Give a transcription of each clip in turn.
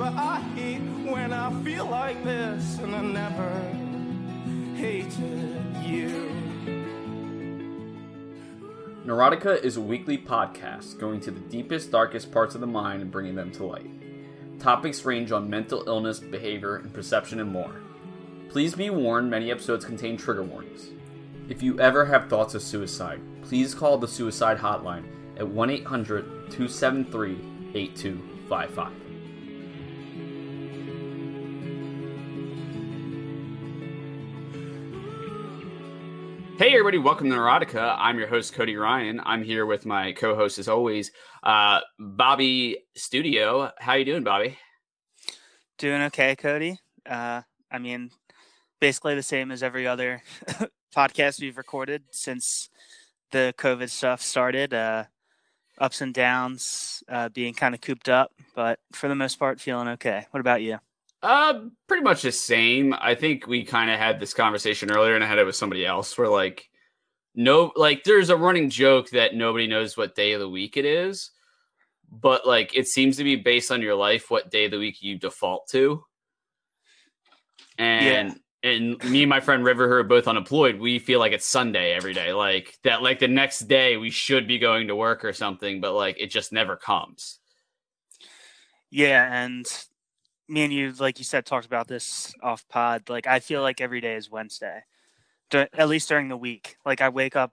but I hate when I feel like this, and I never hated you. Neurotica is a weekly podcast going to the deepest, darkest parts of the mind and bringing them to light. Topics range on mental illness, behavior, and perception, and more. Please be warned many episodes contain trigger warnings. If you ever have thoughts of suicide, please call the suicide hotline at 1 800 273 8255. Hey everybody, welcome to Neurotica. I'm your host Cody Ryan. I'm here with my co-host as always, uh, Bobby Studio. How you doing, Bobby? Doing okay, Cody. Uh, I mean, basically the same as every other podcast we've recorded since the COVID stuff started. Uh, ups and downs, uh, being kind of cooped up, but for the most part, feeling okay. What about you? Uh, pretty much the same. I think we kind of had this conversation earlier, and I had it with somebody else. Where like, no, like there's a running joke that nobody knows what day of the week it is, but like it seems to be based on your life what day of the week you default to. And yeah. and me and my friend River, who are both unemployed, we feel like it's Sunday every day. Like that, like the next day we should be going to work or something, but like it just never comes. Yeah, and me and you, like you said, talked about this off pod. Like I feel like every day is Wednesday, at least during the week. Like I wake up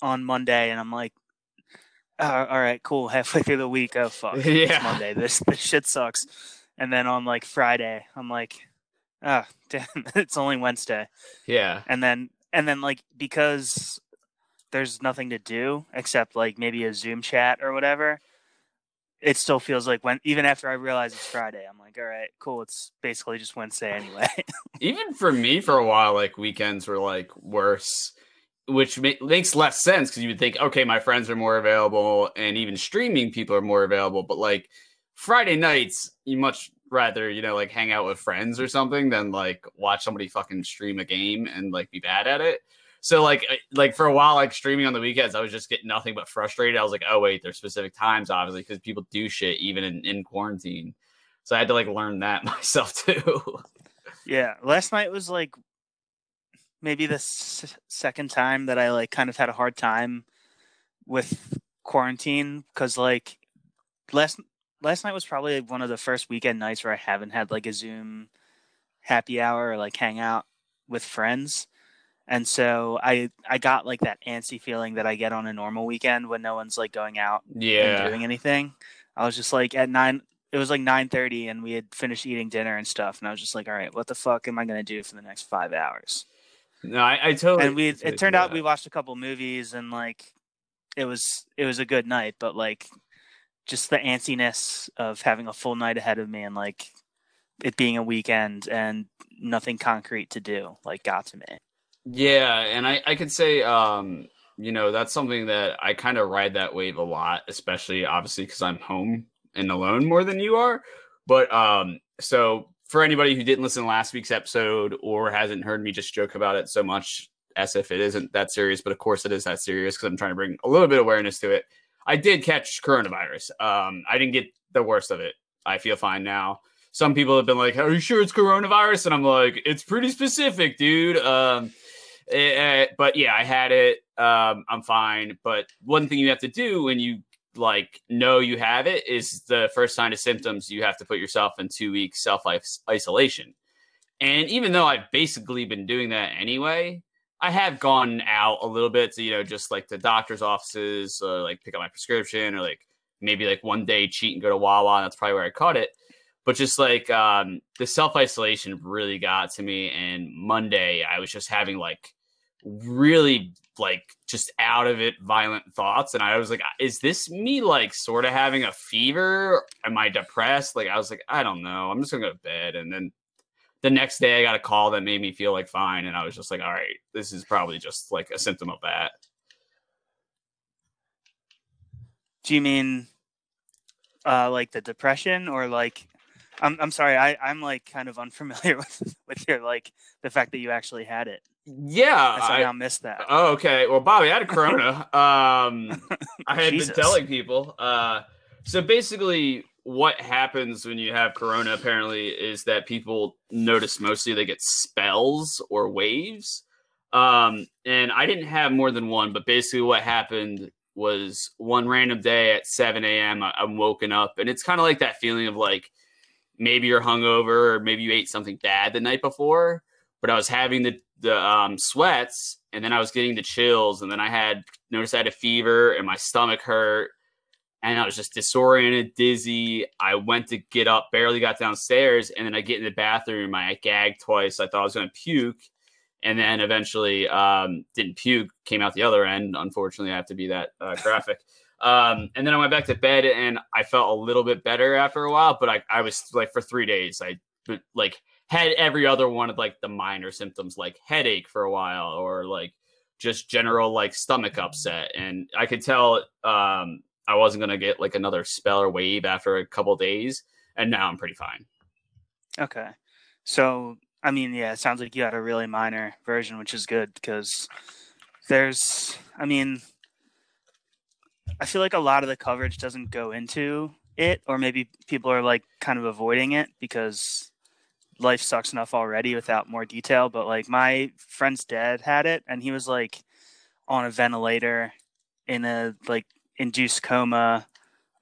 on Monday and I'm like, oh, all right, cool. Halfway through the week, oh fuck, yeah. it's Monday. This this shit sucks. And then on like Friday, I'm like, ah, oh, damn, it's only Wednesday. Yeah. And then and then like because there's nothing to do except like maybe a Zoom chat or whatever it still feels like when even after I realize it's Friday, I'm like, all right, cool. It's basically just Wednesday anyway. even for me, for a while, like weekends were like worse, which ma- makes less sense because you would think, okay, my friends are more available, and even streaming people are more available. But like Friday nights, you much rather you know like hang out with friends or something than like watch somebody fucking stream a game and like be bad at it. So like like for a while, like streaming on the weekends, I was just getting nothing but frustrated. I was like, oh wait, there's specific times, obviously, because people do shit even in, in quarantine. So I had to like learn that myself too. yeah, last night was like maybe the s- second time that I like kind of had a hard time with quarantine because like last last night was probably one of the first weekend nights where I haven't had like a Zoom happy hour or like hang out with friends and so I I got like that antsy feeling that I get on a normal weekend when no one's like going out yeah. and doing anything. I was just like at nine it was like nine thirty and we had finished eating dinner and stuff and I was just like, all right, what the fuck am I gonna do for the next five hours? No, I, I totally and we it turned out we watched a couple movies and like it was it was a good night, but like just the antsiness of having a full night ahead of me and like it being a weekend and nothing concrete to do like got to me. Yeah, and I I could say um you know that's something that I kind of ride that wave a lot, especially obviously because I'm home and alone more than you are. But um so for anybody who didn't listen to last week's episode or hasn't heard me just joke about it so much as if it isn't that serious, but of course it is that serious because I'm trying to bring a little bit of awareness to it. I did catch coronavirus. Um, I didn't get the worst of it. I feel fine now. Some people have been like, "Are you sure it's coronavirus?" And I'm like, "It's pretty specific, dude." Um, uh, but yeah, I had it. Um, I'm fine. But one thing you have to do when you like know you have it is the first sign of symptoms. You have to put yourself in two weeks self isolation. And even though I've basically been doing that anyway, I have gone out a little bit to you know just like the doctor's offices, uh, like pick up my prescription, or like maybe like one day cheat and go to Wawa. That's probably where I caught it but just like um, the self isolation really got to me. And Monday, I was just having like really like just out of it violent thoughts. And i was like is this me like sort of having a fever? Am i depressed? Like i was like i don't know. I'm just gonna go to bed. And then the next day i got a call that made me feel like fine. And i was just like all right this is probably just like a symptom of that. Do you mean uh like the depression or like i'm, I'm sorry i i'm like kind of unfamiliar with with your like the fact that you actually had it yeah, I somehow missed that. Oh, okay. Well, Bobby, I had a Corona. um, I had been telling people. Uh, so basically, what happens when you have corona apparently is that people notice mostly they get spells or waves. Um, and I didn't have more than one, but basically what happened was one random day at 7 a.m. I- I'm woken up, and it's kind of like that feeling of like maybe you're hungover or maybe you ate something bad the night before. But I was having the the um, sweats, and then I was getting the chills, and then I had noticed I had a fever, and my stomach hurt, and I was just disoriented, dizzy. I went to get up, barely got downstairs, and then I get in the bathroom. I gagged twice. I thought I was going to puke, and then eventually um, didn't puke. Came out the other end. Unfortunately, I have to be that uh, graphic. Um, and then I went back to bed, and I felt a little bit better after a while. But I, I was like for three days, I like had every other one of like the minor symptoms, like headache for a while, or like just general like stomach upset. And I could tell um, I wasn't gonna get like another spell or wave after a couple days, and now I'm pretty fine. Okay. So, I mean, yeah, it sounds like you had a really minor version, which is good because there's, I mean, I feel like a lot of the coverage doesn't go into it, or maybe people are like kind of avoiding it because life sucks enough already without more detail. But like my friend's dad had it, and he was like on a ventilator in a like induced coma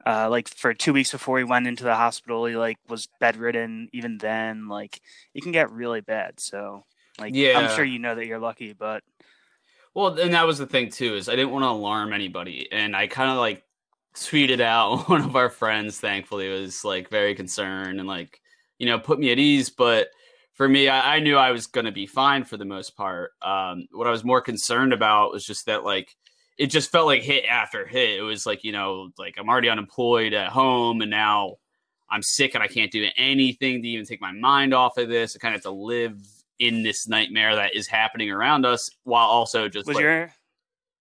uh, like for two weeks before he went into the hospital, he like was bedridden. Even then, like it can get really bad. So, like, Yeah. I'm sure you know that you're lucky, but Well, and that was the thing too is I didn't want to alarm anybody, and I kind of like tweeted out one of our friends. Thankfully, was like very concerned and like you know put me at ease. But for me, I, I knew I was going to be fine for the most part. Um, what I was more concerned about was just that like it just felt like hit after hit. It was like you know like I'm already unemployed at home, and now I'm sick and I can't do anything to even take my mind off of this. I kind of have to live in this nightmare that is happening around us while also just was like, your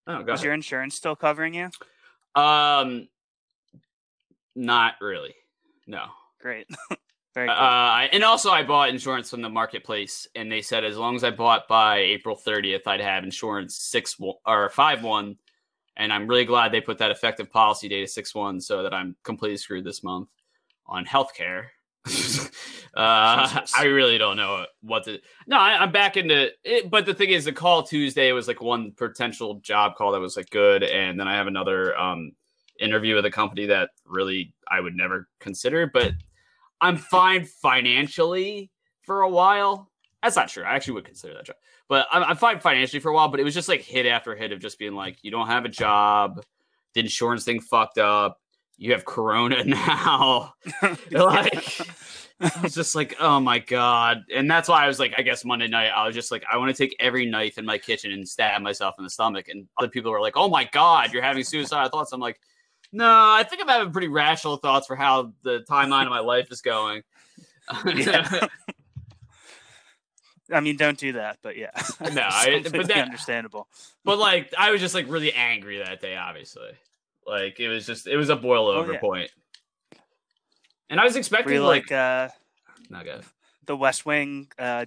oh, was ahead. your insurance still covering you? um not really no Great, uh. I- and also i bought insurance from the marketplace and they said as long as i bought by april 30th i'd have insurance 6 one- or 5 1 and i'm really glad they put that effective policy date of 6 1 so that i'm completely screwed this month on healthcare uh, I really don't know what to. No, I, I'm back into it. But the thing is, the call Tuesday was like one potential job call that was like good, and then I have another um, interview with a company that really I would never consider. But I'm fine financially for a while. That's not true. I actually would consider that job, but I'm, I'm fine financially for a while. But it was just like hit after hit of just being like, you don't have a job, the insurance thing fucked up. You have Corona now. like I was just like, oh my god, and that's why I was like, I guess Monday night I was just like, I want to take every knife in my kitchen and stab myself in the stomach. And other people were like, oh my god, you're having suicidal thoughts. I'm like, no, I think I'm having pretty rational thoughts for how the timeline of my life is going. Yeah. I mean, don't do that, but yeah, No, I- but that- understandable. but like, I was just like really angry that day. Obviously, like it was just it was a boil over Oh, yeah. point. And I was expecting like, like uh, good. the West Wing, uh,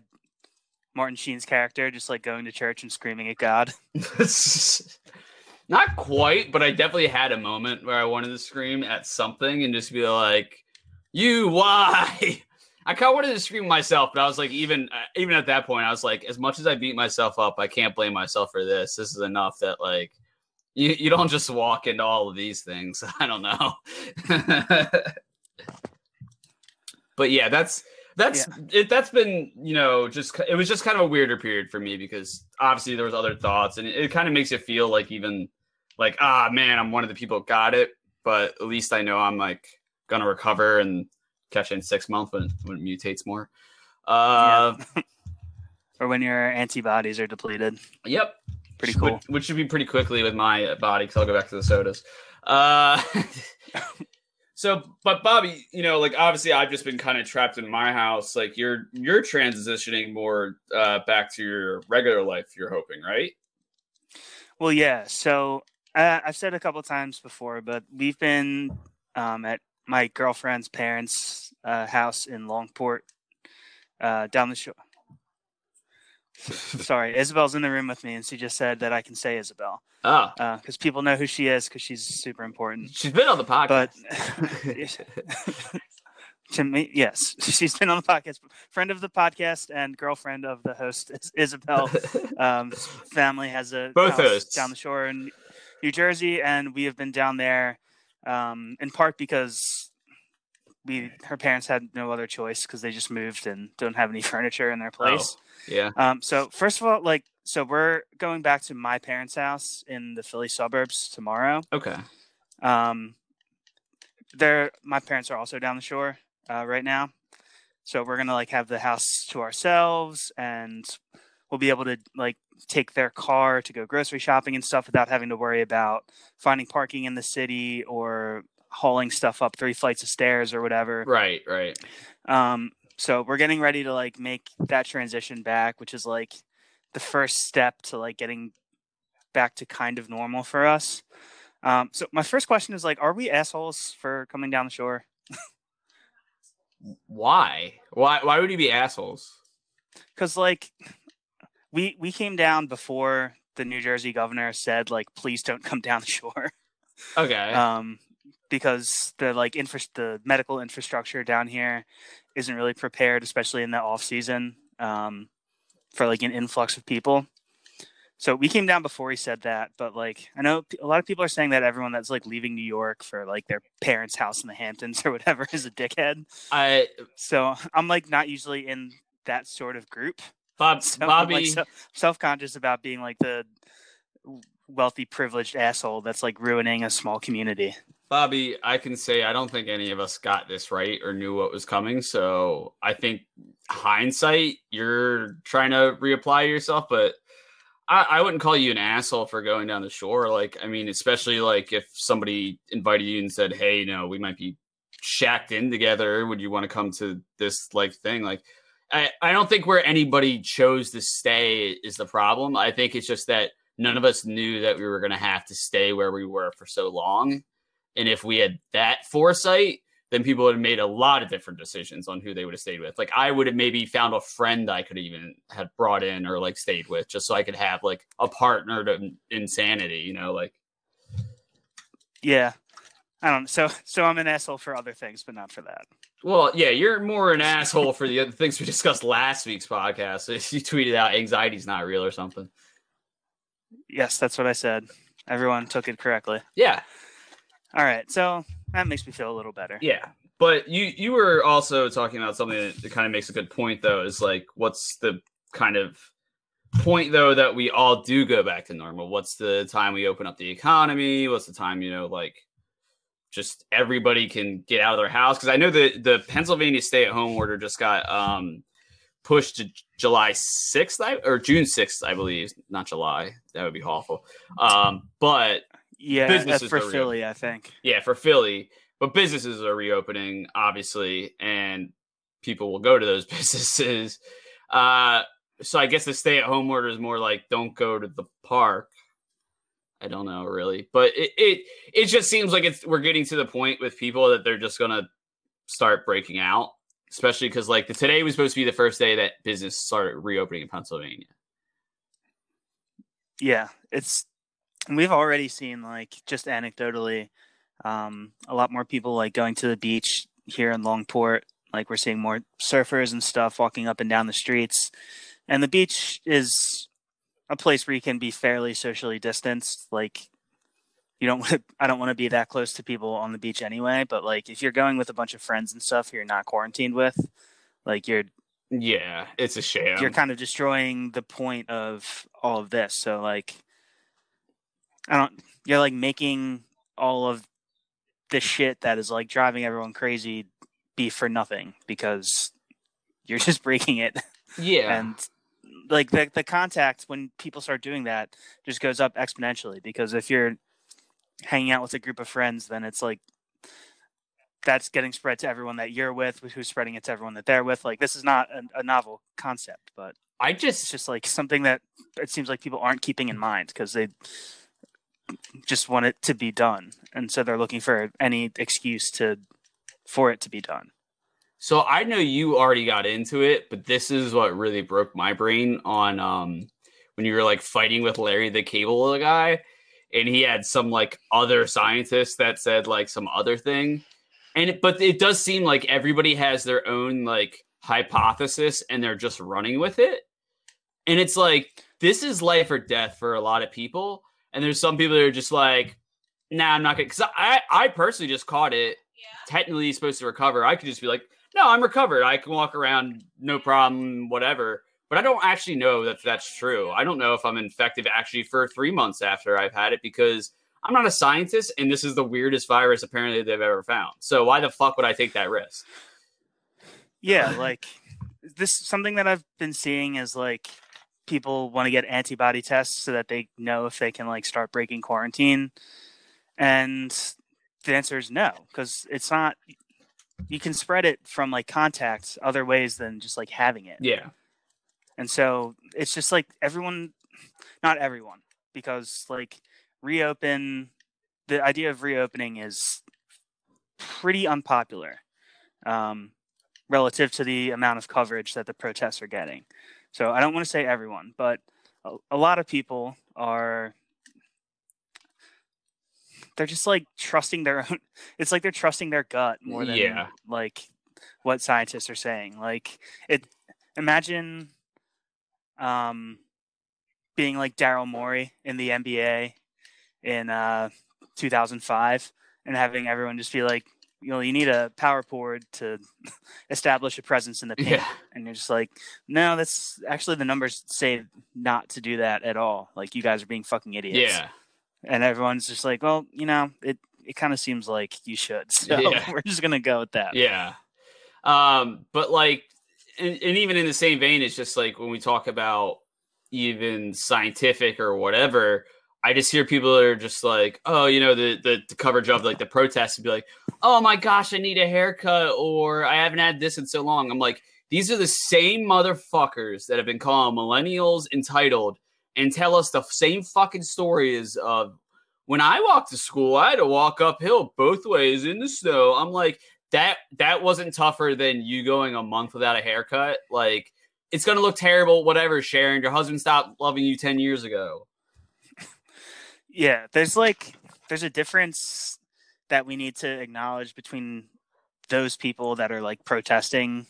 Martin Sheen's character, just like going to church and screaming at God? Not quite, but I definitely had a moment where I wanted to scream at something and just be like, "You why?" I kind of wanted to scream myself, but I was like, even uh, even at that point, I was like, as much as I beat myself up, I can't blame myself for this. This is enough that like you you don't just walk into all of these things. I don't know. but yeah, that's that's it, that's been you know just it was just kind of a weirder period for me because obviously there was other thoughts and it, it kind of makes you feel like even like ah man I'm one of the people got it but at least I know I'm like gonna recover and catch it in six months when when it mutates more. Uh, Or when your antibodies are depleted? Yep, Pretty Which- cool. Which, should be pretty quickly with my body because I'll go back to the sodas. Uh, so, but Bobby, you know, like obviously I've just been kind of trapped in my house. Like you're you're transitioning more uh, back to your regular life. You're hoping, right? Well, yeah. So uh, I've said a couple times before, but we've been um, at my girlfriend's parents' uh, house in Longport, uh, down the shore. Sorry, Isabel's in the room with me, and she just said that I can say Isabel Oh, because people know who she is because she's super important. she's been on the podcast. But to me, yes, she's been on the podcast, friend of the podcast and girlfriend of the host, Is- Isabel. Um, family has a Both house hosts. down the shore in New Jersey, and we have been down there um, in part because we her parents had no other choice because they just moved and don't have any furniture in their place. yeah. Um, so first of all, like, so we're going back to my parents' house in the Philly suburbs tomorrow. Okay. Um, they're my parents are also down the shore uh, right now, so we're gonna like have the house to ourselves, and we'll be able to like take their car to go grocery shopping and stuff without having to worry about finding parking in the city or hauling stuff up three flights of stairs or whatever. Right. Right. Um, so we're getting ready to like make that transition back, which is like the first step to like getting back to kind of normal for us. Um, so my first question is like, are we assholes for coming down the shore? Why? Why? Why would you be assholes? Because like we we came down before the New Jersey governor said like, please don't come down the shore. Okay. um, because the like infra- the medical infrastructure down here isn't really prepared, especially in the off season, um, for like an influx of people. So we came down before he said that, but like I know a lot of people are saying that everyone that's like leaving New York for like their parents' house in the Hamptons or whatever is a dickhead. I So I'm like not usually in that sort of group. Bob So Bobby. like so, self-conscious about being like the wealthy privileged asshole that's like ruining a small community. Bobby, I can say I don't think any of us got this right or knew what was coming. So I think hindsight, you're trying to reapply yourself, but I, I wouldn't call you an asshole for going down the shore. Like, I mean, especially like if somebody invited you and said, Hey, no, we might be shacked in together. Would you want to come to this like thing? Like, I, I don't think where anybody chose to stay is the problem. I think it's just that none of us knew that we were going to have to stay where we were for so long. And if we had that foresight, then people would have made a lot of different decisions on who they would have stayed with. Like I would have maybe found a friend I could even have brought in or like stayed with just so I could have like a partner to insanity, you know, like Yeah. I don't so so I'm an asshole for other things, but not for that. well, yeah, you're more an asshole for the other things we discussed last week's podcast. You tweeted out anxiety's not real or something. Yes, that's what I said. Everyone took it correctly. Yeah. All right. So that makes me feel a little better. Yeah. But you you were also talking about something that, that kind of makes a good point though, is like what's the kind of point though that we all do go back to normal? What's the time we open up the economy? What's the time, you know, like just everybody can get out of their house? Because I know the the Pennsylvania stay at home order just got um pushed to July 6th I, or June 6th, I believe. Not July. That would be awful. Um, but Yeah, Businesses that's for. Philly, I think. yeah, for Philly, but businesses are reopening, obviously, and people will go to those businesses. Uh, so I guess the stay at home order is more like don't go to the park. I don't know really, but it it, it just seems like it's we're getting to the point with people that they're just gonna start breaking out, especially because like the, today was supposed to be the first day that business started reopening in Pennsylvania. Yeah, it's we've already seen like just anecdotally um a lot more people like going to the beach here in Longport. Like we're seeing more surfers and stuff walking up and down the streets. And the beach is a place where you can be fairly socially distanced. Like you don't want to I don't want to be that close to people on the beach anyway, but like if you're going with a bunch of friends and stuff you're not quarantined with, like you're Yeah, it's a shame. you're kind of destroying the point of all of this. So like I don't you're like making all of this shit that is like driving everyone crazy be for nothing because you're just breaking it yeah, and like the the contact when people start doing that just goes up exponentially because if you're hanging out with a group of friends then it's like that's getting spread to everyone that you're with who's spreading it to everyone that they're with. Like this is not a, a novel concept but I just it's just just like something that it seems like people aren't keeping in mind because they just want it to be done. And so they're looking for any excuse to for it to be done So I know you already got into it, but this is what really broke my brain on um when you were like fighting with Larry the Cable guy, and he had some like other scientist that said like some other thing, and it, but it does seem like everybody has their own like hypothesis and they're just running with it, and it's like this is life or death for a lot of people, and there's some people that are just like, nah, I'm not gonna because I I personally just caught it. Technically supposed to recover. I could just be like, no, I'm recovered. I can walk around, no problem, whatever. But I don't actually know that that's true. I don't know if I'm infected actually for three months after I've had it because I'm not a scientist and this is the weirdest virus apparently they've ever found. So why the fuck would I take that risk? Yeah, like this something that I've been seeing is like people want to get antibody tests so that they know if they can like start breaking quarantine. And the answer is no, because it's not you can spread it from like contacts other ways than just like having it. Yeah. And so it's just like everyone, not everyone, because like reopen, the idea of reopening is pretty unpopular um, relative to the amount of coverage that the protests are getting. So I don't want to say everyone, but a, a lot of people are they're just like trusting their own it's like they're trusting their gut more than Yeah. like what scientists are saying like it imagine um being like daryl morey in the nba in uh 2005 and having everyone just be like you know you need a power forward to establish a presence in the paint Yeah. and you're just like no that's actually the numbers say not to do that at all like you guys are being fucking idiots Yeah. And everyone's just like, well, you know, it it kind of seems like you should. So Yeah. we're just gonna go with that. Yeah. Um, but like, and, and even in the same vein, it's just like when we talk about even scientific or whatever, I just hear people that are just like, oh, you know, the, the, the coverage of like the protests and be like, oh my gosh, I need a haircut or I haven't had this in so long. I'm like, these are the same motherfuckers that have been calling millennials entitled and tell us the same fucking stories of uh, when I walked to school, I had to walk uphill both ways in the snow. I'm like, that that wasn't tougher than you going a month without a haircut. Like, it's gonna look terrible, whatever, Sharon. Your husband stopped loving you 10 years ago. Yeah, there's like there's a difference that we need to acknowledge between those people that are like protesting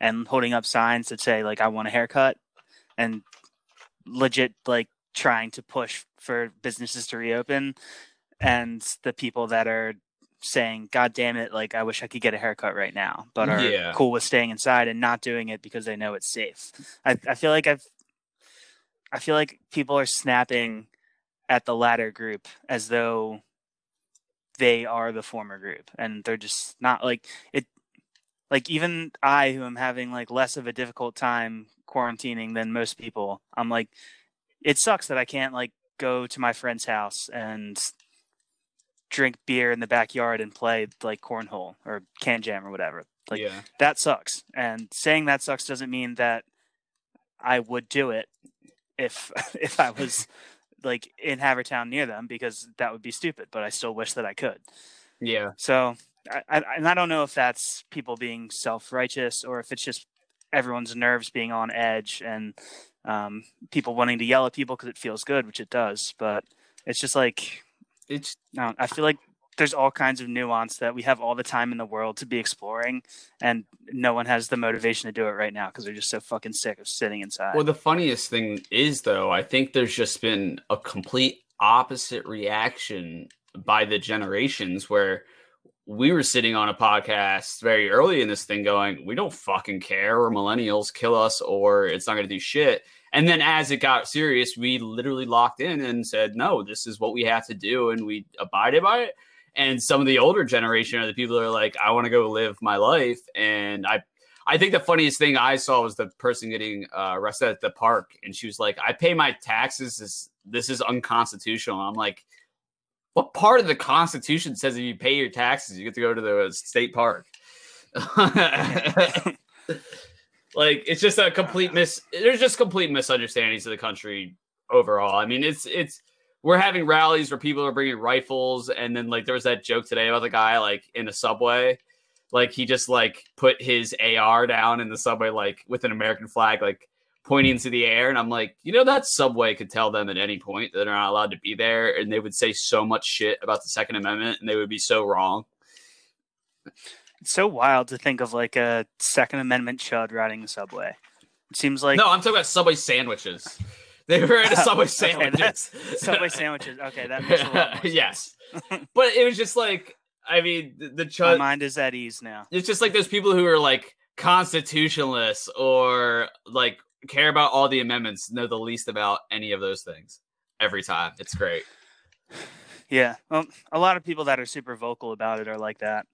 and holding up signs that say like I want a haircut and legit like trying to push for businesses to reopen and the people that are saying god damn it like i wish i could get a haircut right now but are Yeah. cool with staying inside and not doing it because they know it's safe i, I feel like i've i feel like people are snapping at the latter group as though they are the former group and they're just not like it like even i who am having like less of a difficult time quarantining than most people i'm like it sucks that i can't like go to my friend's house and drink beer in the backyard and play like cornhole or Kan Jam or whatever like yeah. that sucks and saying that sucks doesn't mean that i would do it if if i was like in havertown near them because that would be stupid but i still wish that i could Yeah. so I, I and i don't know if that's people being self-righteous or if it's just everyone's nerves being on edge and um, people wanting to yell at people because it feels good which it does but it's just like It's no, I feel like there's all kinds of nuance that we have all the time in the world to be exploring, and no one has the motivation to do it right now because they're just so fucking sick of sitting inside. well, the funniest thing is though, I think there's just been a complete opposite reaction by the generations where we were sitting on a podcast very early in this thing going, we don't fucking care or millennials kill us or it's not going to do shit. And then as it got serious, we literally locked in and said, no, this is what we have to do. And we abided by it. And some of the older generation are the people that are like, I want to go live my life. And I, I think the funniest thing I saw was the person getting uh, arrested at the park. And she was like, I pay my taxes. This, this is unconstitutional. I'm like, what part of the Constitution says if you pay your taxes, you get to go to the state park? like it's just a complete mis. There's just complete misunderstandings of the country overall. I mean, it's it's we're having rallies where people are bringing rifles, and then like there was that joke today about the guy like in the subway. like he just like put his AR down in the subway, like with an American flag, like pointing to the air. And I'm like, you know, that subway could tell them at any point that they're not allowed to be there. And they would say so much shit about the Second Amendment and they would be so wrong. It's so wild to think of like a Second Amendment chud riding the subway. It seems like no, I'm talking about Subway sandwiches. They were at a Subway Okay, sandwiches. that's- Subway sandwiches. Okay, that makes a lot yes, but it was just like, I mean, the, the My chud. mind is at ease now. It's just like those people who are like constitutionalists or like care about all the amendments, know the least about any of those things every time. It's great. Yeah, well, a lot of people that are super vocal about it are like that.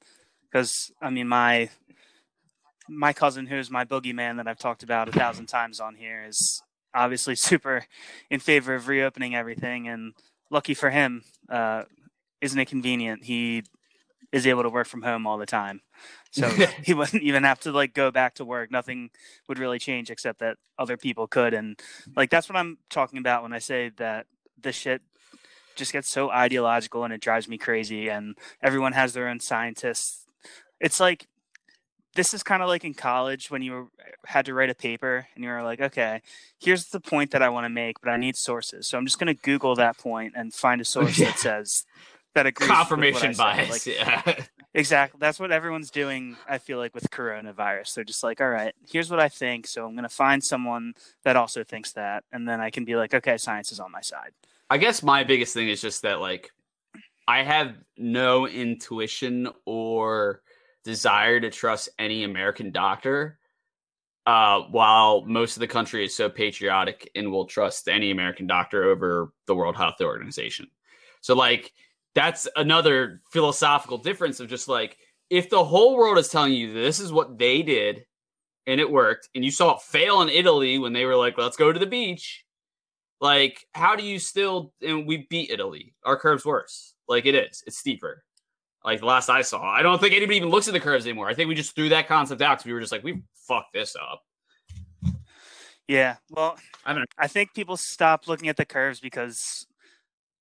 Because I mean, my my cousin, who's my boogeyman that I've talked about a thousand times on here, is obviously super in favor of reopening everything. And lucky for him, uh, isn't it convenient? He is able to work from home all the time, so he wouldn't even have to like go back to work. Nothing would really change except that other people could. And like that's what I'm talking about when I say that this shit just gets so ideological and it drives me crazy and everyone has their own scientists it's like this is kind of like in college when you were, had to write a paper and you were like okay here's the point that i want to make but i need sources so i'm just going to google that point and find a source Yeah. that says that agrees with what I Confirmation bias. Like, yeah. Exactly. That's what everyone's doing, I feel like, with coronavirus. They're just like, all right, here's what I think. So I'm going to find someone that also thinks that. And then I can be like, okay, science is on my side. I guess my biggest thing is just that like I have no intuition or desire to trust any American doctor. Uh, while most of the country is so patriotic and will trust any American doctor over the World Health Organization. So like that's another philosophical difference of just like if the whole world is telling you this is what they did and it worked and you saw it fail in Italy when they were like let's go to the beach like how do you still and we beat italy. Our curve's worse. Like it is. It's steeper. Like the last i saw i don't think anybody even looks at the curves anymore. I think we just threw that concept out because we were just like we fucked this up. Yeah. Well, I don't. I think people stop looking at the curves because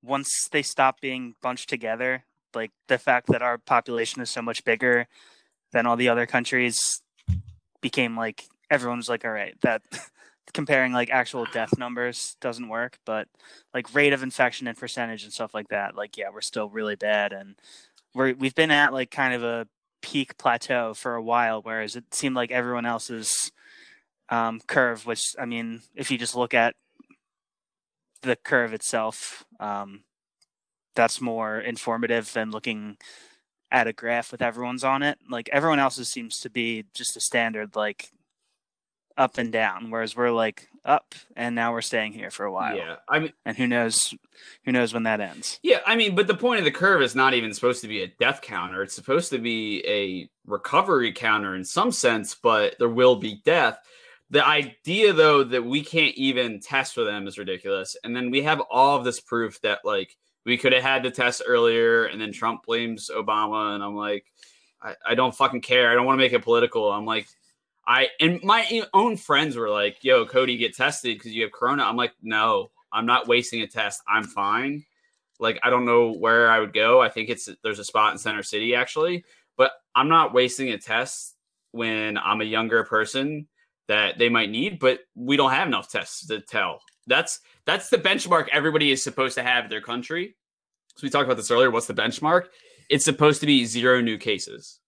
once they stop being bunched together, like the fact that our population is so much bigger than all the other countries became like everyone was like, all right, that comparing like actual death numbers doesn't work, but like rate of infection and percentage and stuff like that, like yeah, we're still really bad and we're we've been at like kind of a peak plateau for a while, whereas it seemed like everyone else's um, curve, which I mean, if you just look at the curve itself, um, that's more informative than looking at a graph with everyone's on it. Like everyone else's seems to be just a standard, like up and down, whereas we're like up, and now we're staying here for a while. yeah i mean And who knows, who knows when that ends? yeah i mean but the point of the curve is not even supposed to be a death counter it's supposed to be a recovery counter in some sense but there will be death the idea though that we can't even test for them is ridiculous. And then we have all of this proof that like we could have had the test earlier and then trump blames obama and i'm like i, I don't fucking care. I don't want to make it political. I'm like i and my own friends were like yo cody get tested because you have corona. I'm like no i'm not wasting a test. I'm fine. Like i don't know where i would go. I think it's there's a spot in center city actually. But i'm not wasting a test when i'm a younger person that they might need, but we don't have enough tests to tell. That's that's the benchmark everybody is supposed to have in their country. So we talked about this earlier. What's the benchmark? It's supposed to be zero new cases.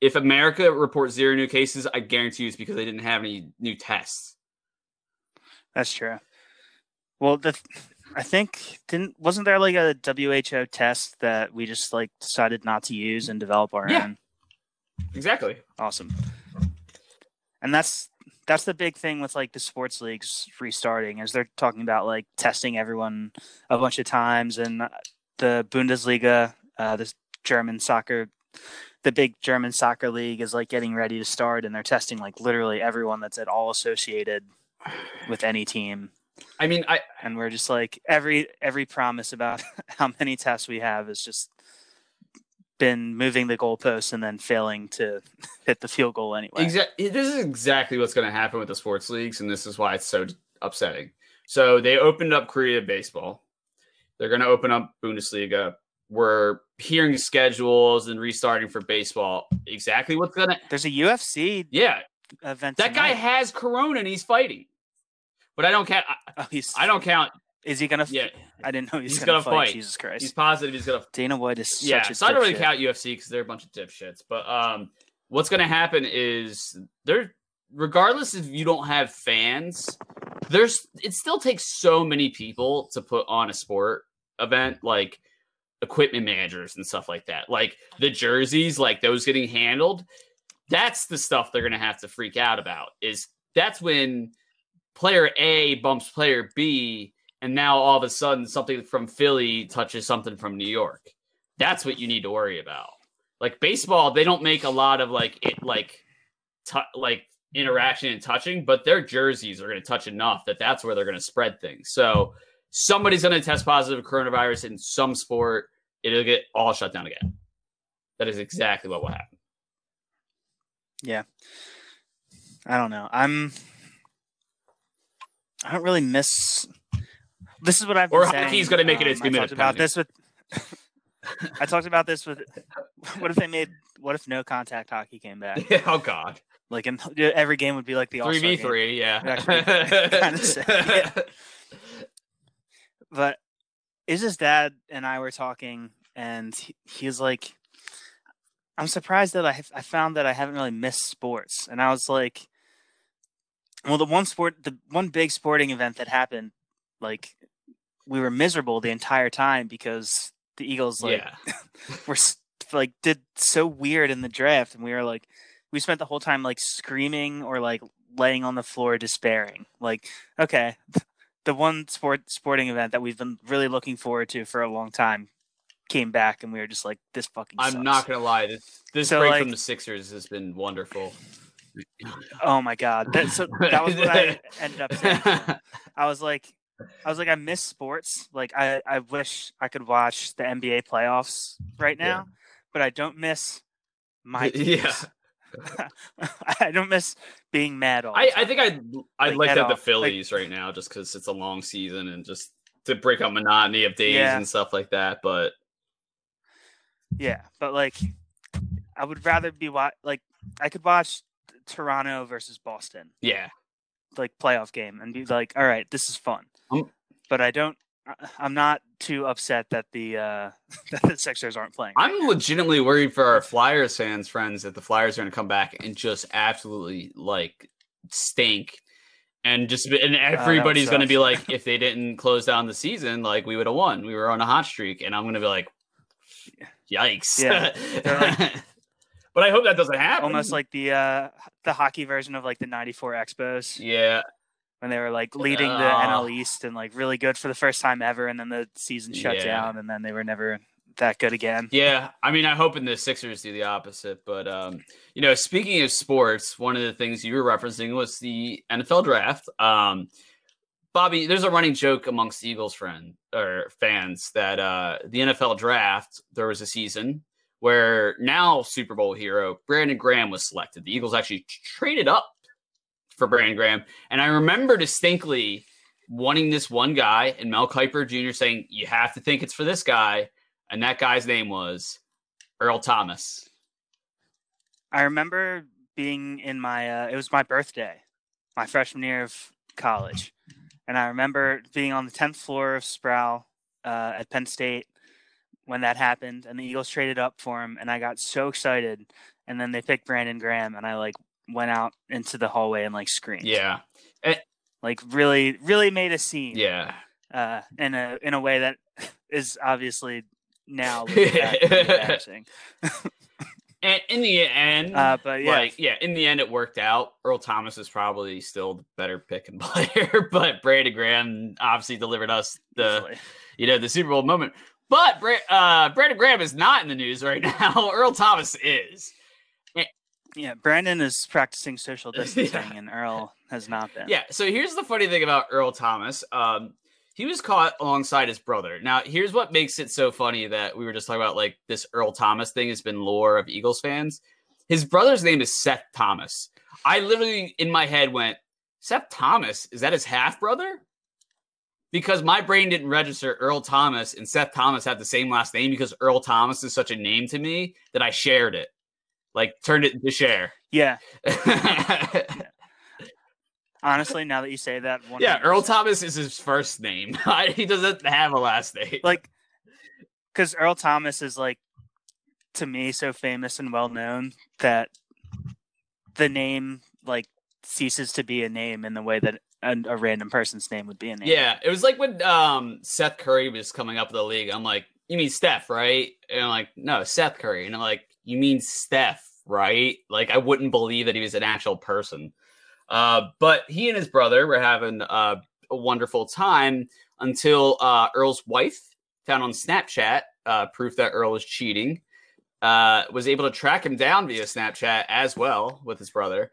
If America reports zero new cases, I guarantee you it's because they didn't have any new tests. That's true. Well, the I think didn't wasn't there like a WHO test that we just like decided not to use and develop our Yeah. own? Exactly. Awesome. And that's that's the big thing with like the sports leagues restarting is they're talking about like testing everyone a bunch of times. And uh, the Bundesliga, uh, this German soccer, the big German soccer league is like getting ready to start and they're testing like literally everyone that's at all associated with any team. I mean, I and we're just like every every promise about how many tests we have is just been moving the goalposts and then failing to hit the field goal anyway. Exactly. This is exactly what's going to happen with the sports leagues, and this is why it's so upsetting. So they opened up Korea baseball. They're going to open up Bundesliga. we're hearing schedules and restarting for baseball. Exactly what's gonna There's a UFC yeah. event. That guy has corona and he's fighting. But I don't count. I, Oh. I don't count. Is he gonna? Yeah, I didn't know he He's gonna, gonna fight. fight. Jesus Christ. he's positive. He's gonna. Dana White is Yeah, such so I don't really count UFC because they're a bunch of dipshits. But um, what's gonna happen is there, regardless if you don't have fans, there's it still takes so many people to put on a sport event like equipment managers and stuff like that. Like the jerseys, like those getting handled. That's the stuff they're gonna have to freak out about. Is that's when player A bumps player B, and now all of a sudden something from Philly touches something from New York. That's what you need to worry about. Like baseball, they don't make a lot of like it like tu- like interaction and touching, but their jerseys are going to touch enough that that's where they're going to spread things. So somebody's going to test positive coronavirus in some sport, it'll get all shut down again. That is exactly what will happen. Yeah. I don't know. I'm. I don't really miss. This is what I've. Or been saying. hockey's gonna make it its Um, I two-minute talked about this with. I talked about this with. What if they made? What if no contact hockey came back? oh God, Like, in every game would be like the three v three. yeah. Sick, yeah. but Iz's dad and I were talking, and he, he was like, "I'm surprised that I I found that I haven't really missed sports." And I was like, "Well, the one sport, the one big sporting event that happened, like we were miserable the entire time because the Eagles like yeah, were like did so weird in the draft, and we were like, we spent the whole time like screaming or like laying on the floor despairing. Like, okay, the one sport sporting event that we've been really looking forward to for a long time came back, and we were just like, this fucking. I'm sucks. not gonna lie. This this So, break like- from the Sixers has been wonderful. Oh my god, that so that was what I ended up saying. I was like, I was like, I miss sports. Like, I I wish I could watch the NBA playoffs right Yeah. now, but I don't miss my Yeah. I don't miss being mad all. I, I think I'd I'd Like, like, at to have all. the Like- Phillies right now just because it's a long season and just to break up monotony of days Yeah. and stuff like that. But Yeah, but like, I would rather be wa- like I could watch Toronto versus Boston yeah, like playoff game and be like, all right, this is fun. Um, but I don't. I- I'm not too upset that the uh that the Sixers aren't playing. I'm legitimately worried for our Flyers fans, friends, that the Flyers are going to come back and just absolutely like stink. And just and everybody's going to be like, if they didn't close down the season, like we would have won. We were on a hot streak, and I'm going to be like, yikes. Yeah, like- but I hope that doesn't happen. Almost like the uh the hockey version of like the '94 Expos yeah, when they were like leading the Ah. NL East and like really good for the first time ever, and then the season shut Yeah. down, and then they were never that good again. Yeah, I mean, I'm hoping the Sixers do the opposite. But um, you know, speaking of sports, one of the things you were referencing was the NFL draft. Um, Bobby, there's a running joke amongst Eagles friend or fans that uh, the NFL draft there was a season where now Super Bowl hero Brandon Graham was selected. The Eagles actually traded up for Brandon Graham, and I remember distinctly wanting this one guy and Mel Kiper Jr. saying, "You have to think it's for this guy." and that guy's name was Earl Thomas. I remember being in my uh, it was my birthday, my freshman year of college, and I remember being on the tenth floor of Sproul uh, at Penn State when that happened, and the Eagles traded up for him, and I got so excited, and then they picked Brandon Graham, and I like went out into the hallway and like screamed, Yeah, It, like really, really made a scene, yeah, uh, in a in a way that is obviously now looking back, pretty embarrassing. and in the end, Uh, but yeah, like yeah, in the end, it worked out. Earl Thomas is probably still the better pick and player, but Brandon Graham obviously delivered us the easily. you know the Super Bowl moment. But uh, Brandon Graham is not in the news right now. Earl Thomas is. Yeah, Brandon is practicing social distancing, Yeah. and Earl has not been. Yeah. So here's the funny thing about Earl Thomas. Um, he was caught alongside his brother. Now, here's what makes it so funny that we were just talking about like this Earl Thomas thing has been lore of Eagles fans. His brother's name is Seth Thomas. I literally in my head went, Seth Thomas, is that his half brother? because my brain didn't register Earl Thomas and Seth Thomas had the same last name because Earl Thomas is such a name to me that I shared it. Like turned it into share. Yeah. Honestly, now that you say that, 100%. yeah, Earl Thomas is his first name. he doesn't have a last name. like because Earl Thomas is like to me so famous and well known that the name like ceases to be a name in the way that a, a random person's name would be a name. Yeah, it was like when um, Seth Curry was coming up in the league. I'm like, you mean Steph, right? And I'm like, no, Seth Curry. And I'm like, you mean Steph, right? Like, I wouldn't believe that he was an actual person. Uh, but he and his brother were having uh, a wonderful time until uh, Earl's wife found on Snapchat uh, proof that Earl is cheating. Uh, was able to track him down via Snapchat as well with his brother.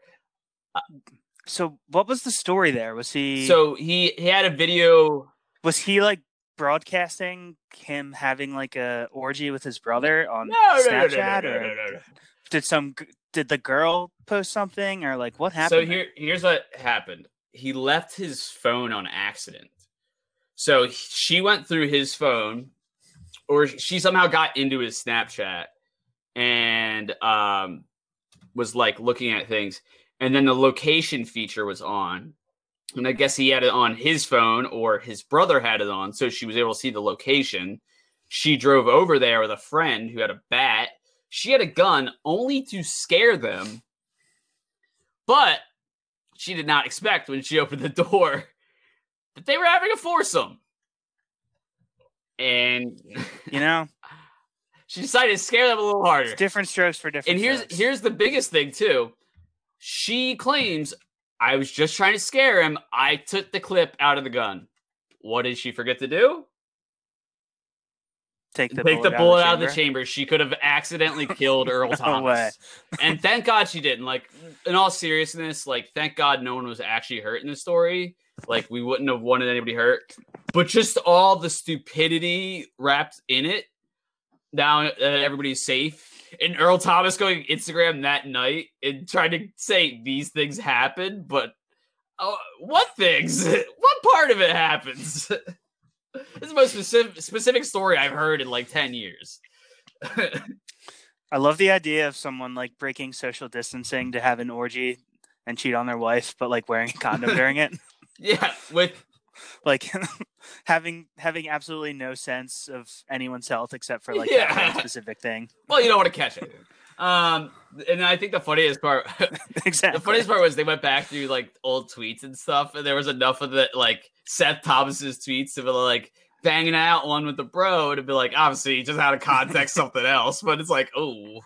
So what was the story there? Was he So he he had a video was he like broadcasting him having like a orgy with his brother on No, no, no, no, no, Snapchat or did some did the girl post something or like what happened? So here, here's what happened. He left his phone on accident. So she went through his phone, or she somehow got into his Snapchat and um, was like looking at things. And then the location feature was on. And I guess he had it on his phone, or his brother had it on. So she was able to see the location. She drove over there with a friend who had a bat. She had a gun only to scare them but she did not expect when she opened the door that they were having a foursome. And you know, she decided to scare them a little harder. it's different strokes for different And here's folks. here's the biggest thing too. She claims I was just trying to scare him. I took the clip out of the gun. What did she forget to do? take the Take bullet, the bullet out of chamber. the chamber. She could have accidentally killed Earl No Thomas. and thank God she didn't. Like, in all seriousness, like, thank God no one was actually hurt in the story. Like, we wouldn't have wanted anybody hurt. But just all the stupidity wrapped in it. Now that everybody's safe. And Earl Thomas going Instagram that night and trying to say these things happen, but oh, what things? what part of it happens? this is the most specific, specific story I've heard in like 10 years. I love the idea of someone like breaking social distancing to have an orgy and cheat on their wife, but like wearing a condom during it. yeah, with Like having having absolutely no sense of anyone's health except for like Yeah. that specific thing. Well, you don't want to catch it. Um, and I think the funniest part, exactly. the funniest part was they went back through like old tweets and stuff, and there was enough of the like Seth Thomas's tweets to be like banging out one with the bro to be like obviously just out of context something else, but it's like oh,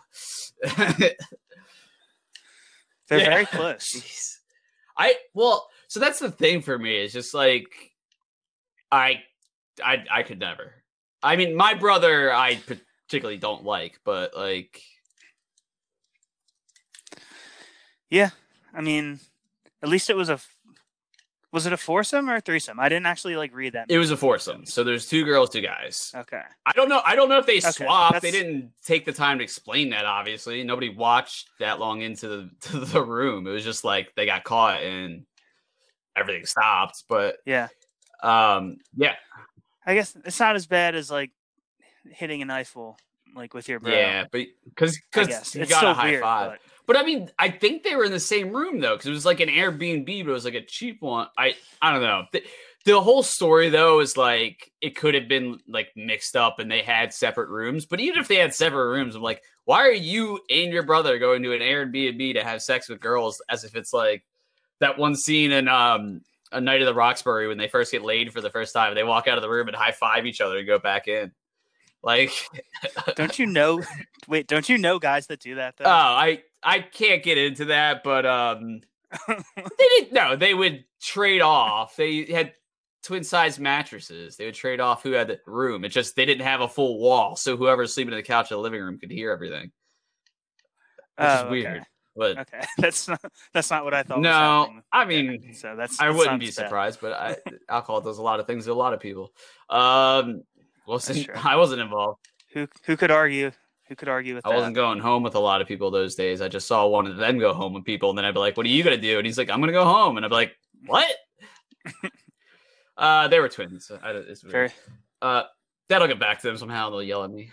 They're Yeah. very close. Jeez. I well, so that's the thing for me. It's just like I, I, I could never. I mean, my brother, I particularly don't like, but like. Yeah. I mean, at least it was a was it a foursome or a threesome? I didn't actually like read that. It was a foursome. So there's two girls, two guys. Okay. I don't know. I don't know if they Okay, swapped. They didn't take the time to explain that. Obviously, nobody watched that long into the to the room. It was just like they got caught and everything stopped. But Yeah. um, yeah, I guess it's not as bad as like hitting an Eiffel like with your bro. yeah. But because because you got still a high weird. five. But But I mean, I think they were in the same room though, because it was like an Airbnb, but it was like a cheap one. I I don't know. The, the whole story though is like it could have been like mixed up and they had separate rooms. But even if they had separate rooms, I'm like, why are you and your brother going to an Airbnb to have sex with girls as if it's like that one scene in um a night of the Roxbury when they first get laid for the first time. They walk out of the room and high five each other and go back in. Like don't you know? Wait, don't you know guys that do that though? Oh, I I can't get into that, but um, they didn't. No, they would trade off. They had twin size mattresses. They would trade off who had the room. It just they didn't have a full wall, so whoever's sleeping in the couch in the living room could hear everything. Which is Oh, weird, okay. But Okay, that's not that's not what I thought. no. I mean. so that's I that wouldn't be bad. surprised, but I, alcohol does a lot of things to a lot of people. Um, wasn't true. I wasn't involved. Who who could argue? Who could argue with that? I that? wasn't going home with a lot of people those days. I just saw one of them go home with people, and then I'd be like, "What are you gonna do?" And he's like, "I'm gonna go home," and I'd be like, "What?" Uh, they were twins. I, it's weird. Very. Uh, that'll get back to them somehow. They'll yell at me.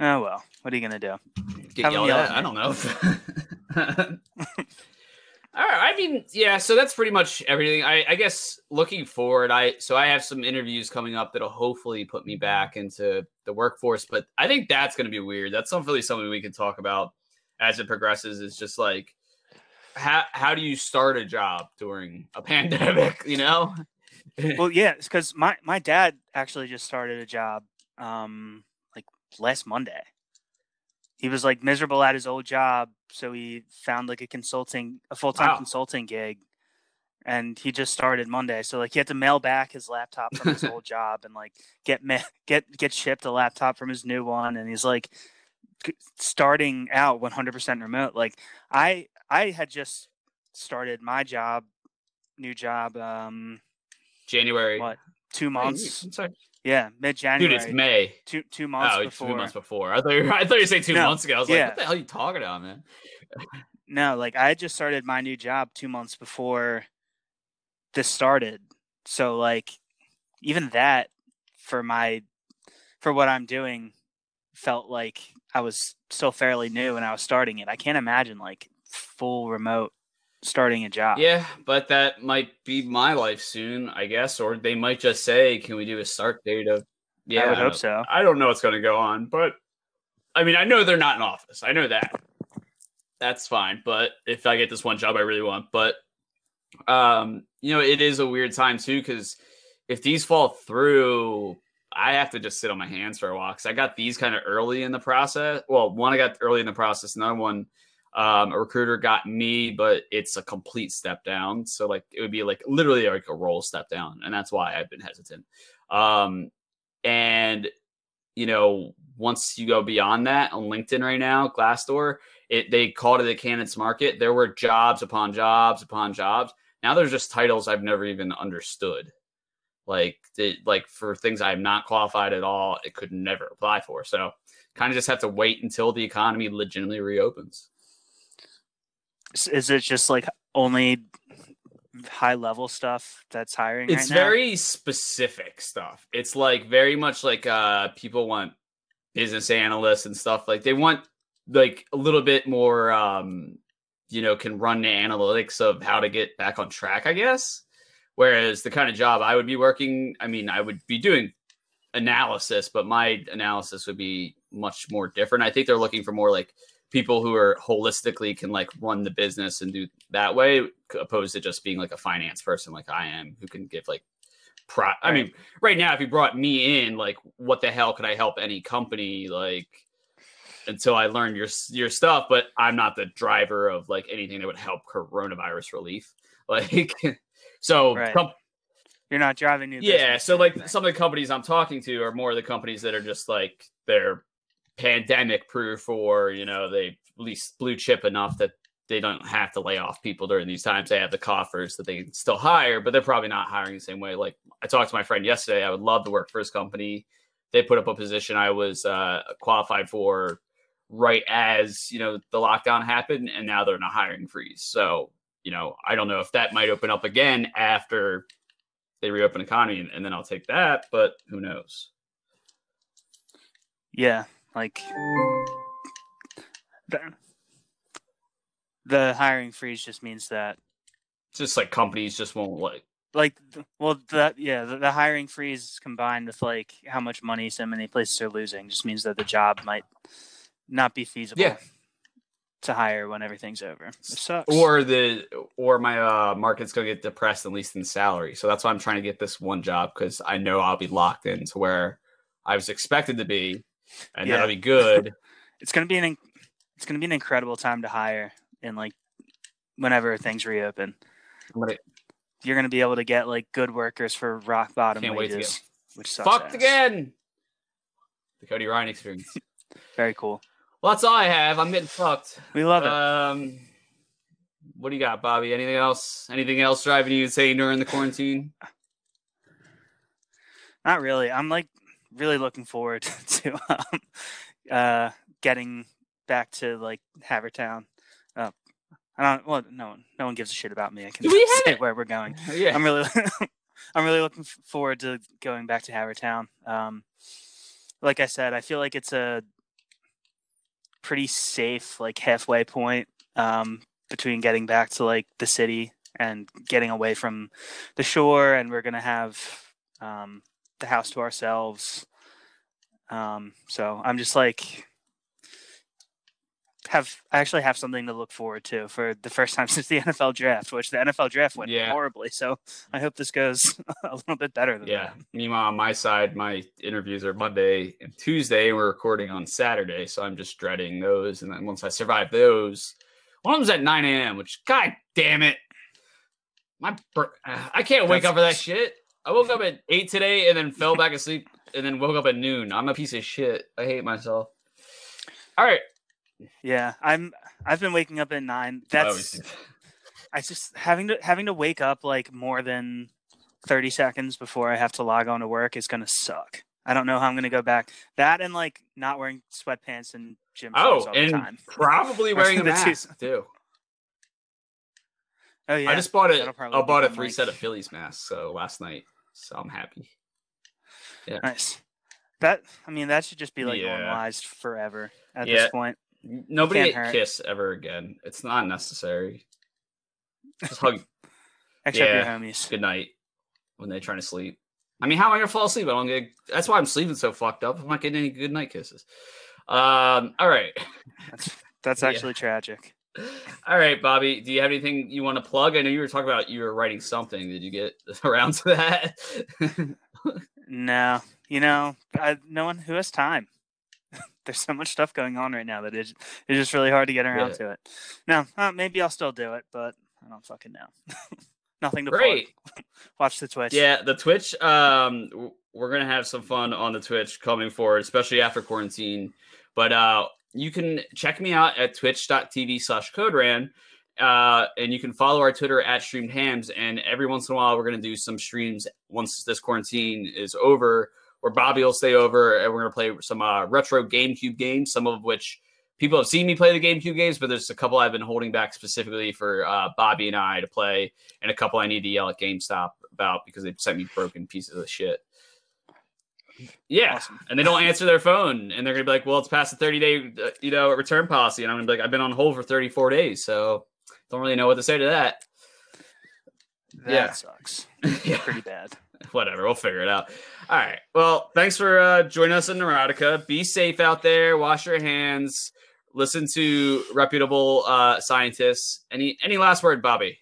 Oh well. What are you gonna do? Get yelled at? I don't know. All right. I mean, yeah. So that's pretty much everything. I, I guess looking forward, I so I have some interviews coming up that'll hopefully put me back into the workforce. But I think that's going to be weird. That's something something we can talk about as it progresses. Is just like how how do you start a job during a pandemic? You know. Well, yeah, because my my dad actually just started a job, um, last Monday. He was like miserable at his old job, so he found like a consulting, a full time Wow. consulting gig, and he just started Monday. So like he had to mail back his laptop from his old job and like get ma- get get shipped a laptop from his new one, and he's like starting out 100% remote. Like I I had just started my job, new job, um, January. what two months? Sorry. Yeah, mid January. Dude, it's May. two two oh, months oh, before. two months before. I thought you were, I thought you were saying two No, months ago. I was yeah. like, what the hell are you talking about, man? No, like I just started my new job two months before this started. So like even that for my for what I'm doing felt like I was still fairly new and I was starting it. I can't imagine like full remote starting a job. Yeah, but that might be my life soon, I guess. Or they might just say, "Can we do a start date of?" Yeah, I would hope so. I don't know what's going to go on, but I mean, I know they're not in office. I know that. That's fine. But if I get this one job I really want, but um, you know, it is a weird time too because if these fall through, I have to just sit on my hands for a while because I got these kind of early in the process. Well, one I got early in the process, another one um, a recruiter got me, but it's a complete step down. So like it would be like literally like a roll step down, and that's why I've been hesitant. Um, and you know, once you go beyond that on LinkedIn right now, Glassdoor, it they called it a candidates market. There were jobs upon jobs upon jobs. Now there's just titles I've never even understood. Like the, like for things I'm not qualified at all, it could never apply for. So kind of just have to wait until the economy legitimately reopens. Is it just like only high level stuff that's hiring it's right now? very specific stuff. It's like very much like uh people want business analysts and stuff like they want like a little bit more um you know can run the analytics of how to get back on track i guess. Whereas the kind of job i would be working i mean i would be doing analysis but my analysis would be much more different. I think they're looking for more like people who are holistically can like run the business and do that way opposed to just being like a finance person like I am who can give like pro I mean right. now if you brought me in like what the hell could I help any company like until I learned your your stuff but I'm not the driver of like anything that would help coronavirus relief. Like so Right. com- You're not driving new yeah business. so like some of the companies i'm talking to are more the companies that are just like they're pandemic proof or you know they at least blue chip enough that they don't have to lay off people during these times. They have the coffers that they can still hire but they're probably not hiring the same way. Like i talked to my friend yesterday. I would love to work for his company. They put up a position i was uh, qualified for right as you know the lockdown happened and now they're in a hiring freeze. So you know i don't know if that might open up again after they reopen economy and, and then I'll take that, but who knows? Yeah, like the, the hiring freeze just means that It's just like companies just won't like like well that yeah the, the hiring freeze combined with like how much money so many places are losing just means that the job might not be feasible Yeah. to hire when everything's over. It sucks. or the or my uh market's gonna get depressed at least in salary. So that's why I'm trying to get this one job because I know I'll be locked in to where I was expected to be, and Yeah. that'll be good. it's gonna be an it's gonna be an incredible time to hire in like whenever things reopen. You're gonna be able to get like good workers for rock bottom can't wait to wages, get which sucks. fucked ass. again. The Cody Ryan experience. Very cool. well, that's all I have. I'm getting fucked. We love it. Um, what do you got, Bobby? Anything else? Anything else driving you insane during the quarantine? Not really. I'm like really looking forward to um, uh, getting back to like Havertown. Uh, I don't. Well, no, no one gives a shit about me. I can we say where we're going. Yeah. I'm really, I'm really looking forward to going back to Havertown. Um, like I said, I feel like it's a pretty safe, like halfway point um, between getting back to like the city and getting away from the shore. And we're gonna have um, the house to ourselves. Um, so I'm just like have I actually have something to look forward to for the first time since the NFL draft, which the NFL draft went Yeah. horribly. So I hope this goes a little bit better than Yeah. Meanwhile, on my side, my interviews are Monday and Tuesday, and we're recording on Saturday. So I'm just dreading those. And then once I survive those, one of them's at 9 a.m., which, god damn it. My uh, I can't wake That's- up for that shit. I woke up at 8 today and then fell back asleep and then woke up at noon. I'm a piece of shit. I hate myself. All right. Yeah, I'm. I've been waking up at nine. That's. Oh, I just having to having to wake up like more than thirty seconds before I have to log on to work is gonna suck. I don't know how I'm gonna go back. That and like not wearing sweatpants and gym oh, shorts Oh, all the and time. probably wearing a The two- mask too. Oh yeah, I just bought it. I bought a three like- set of Phillies masks so last night. So I'm happy. Yeah. nice. That I mean that should just be like Yeah. normalized forever at Yeah. this point. Nobody kiss ever again. It's not necessary. Just hug Except your homies. good night when they're trying to sleep. I mean, how am I gonna fall asleep? I don't get. That's why I'm sleeping so fucked up. I'm not getting any good night kisses. Um. All right. That's that's actually tragic. All right, Bobby. Do you have anything you want to plug? I know you were talking about you were writing something. Did you get around to that? No, you know, I, no one who has time. There's so much stuff going on right now that it's, it's just really hard to get around Yeah. to it. No, uh, maybe I'll still do it, but I don't fucking know. Nothing to plug. Watch the Twitch. Yeah, the Twitch. Um, we're gonna have some fun on the Twitch coming forward, especially after quarantine. But uh, you can check me out at twitch.tv slash coderan. Uh, and you can follow our Twitter at streamed hams. And every once in a while, we're gonna do some streams once this quarantine is over, where Bobby will stay over, and we're gonna play some uh, retro GameCube games, some of which people have seen me play the GameCube games, but there's a couple I've been holding back specifically for uh, Bobby and I to play, and a couple I need to yell at GameStop about because they sent me broken pieces of shit. Yeah, Awesome. and they don't answer their phone, and they're gonna be like, "Well, it's past the 30 day, uh, you know, return policy," and I'm gonna be like, "I've been on hold for 34 days, so don't really know what to say to that." that yeah. sucks. yeah, Pretty bad. whatever, we'll figure it out. All right. Well, thanks for uh, joining us in Neurotica. Be safe out there. Wash your hands. Listen to reputable uh, scientists. Any any last word, Bobby?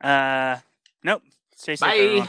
Uh, nope. Stay safe, Bye. everyone.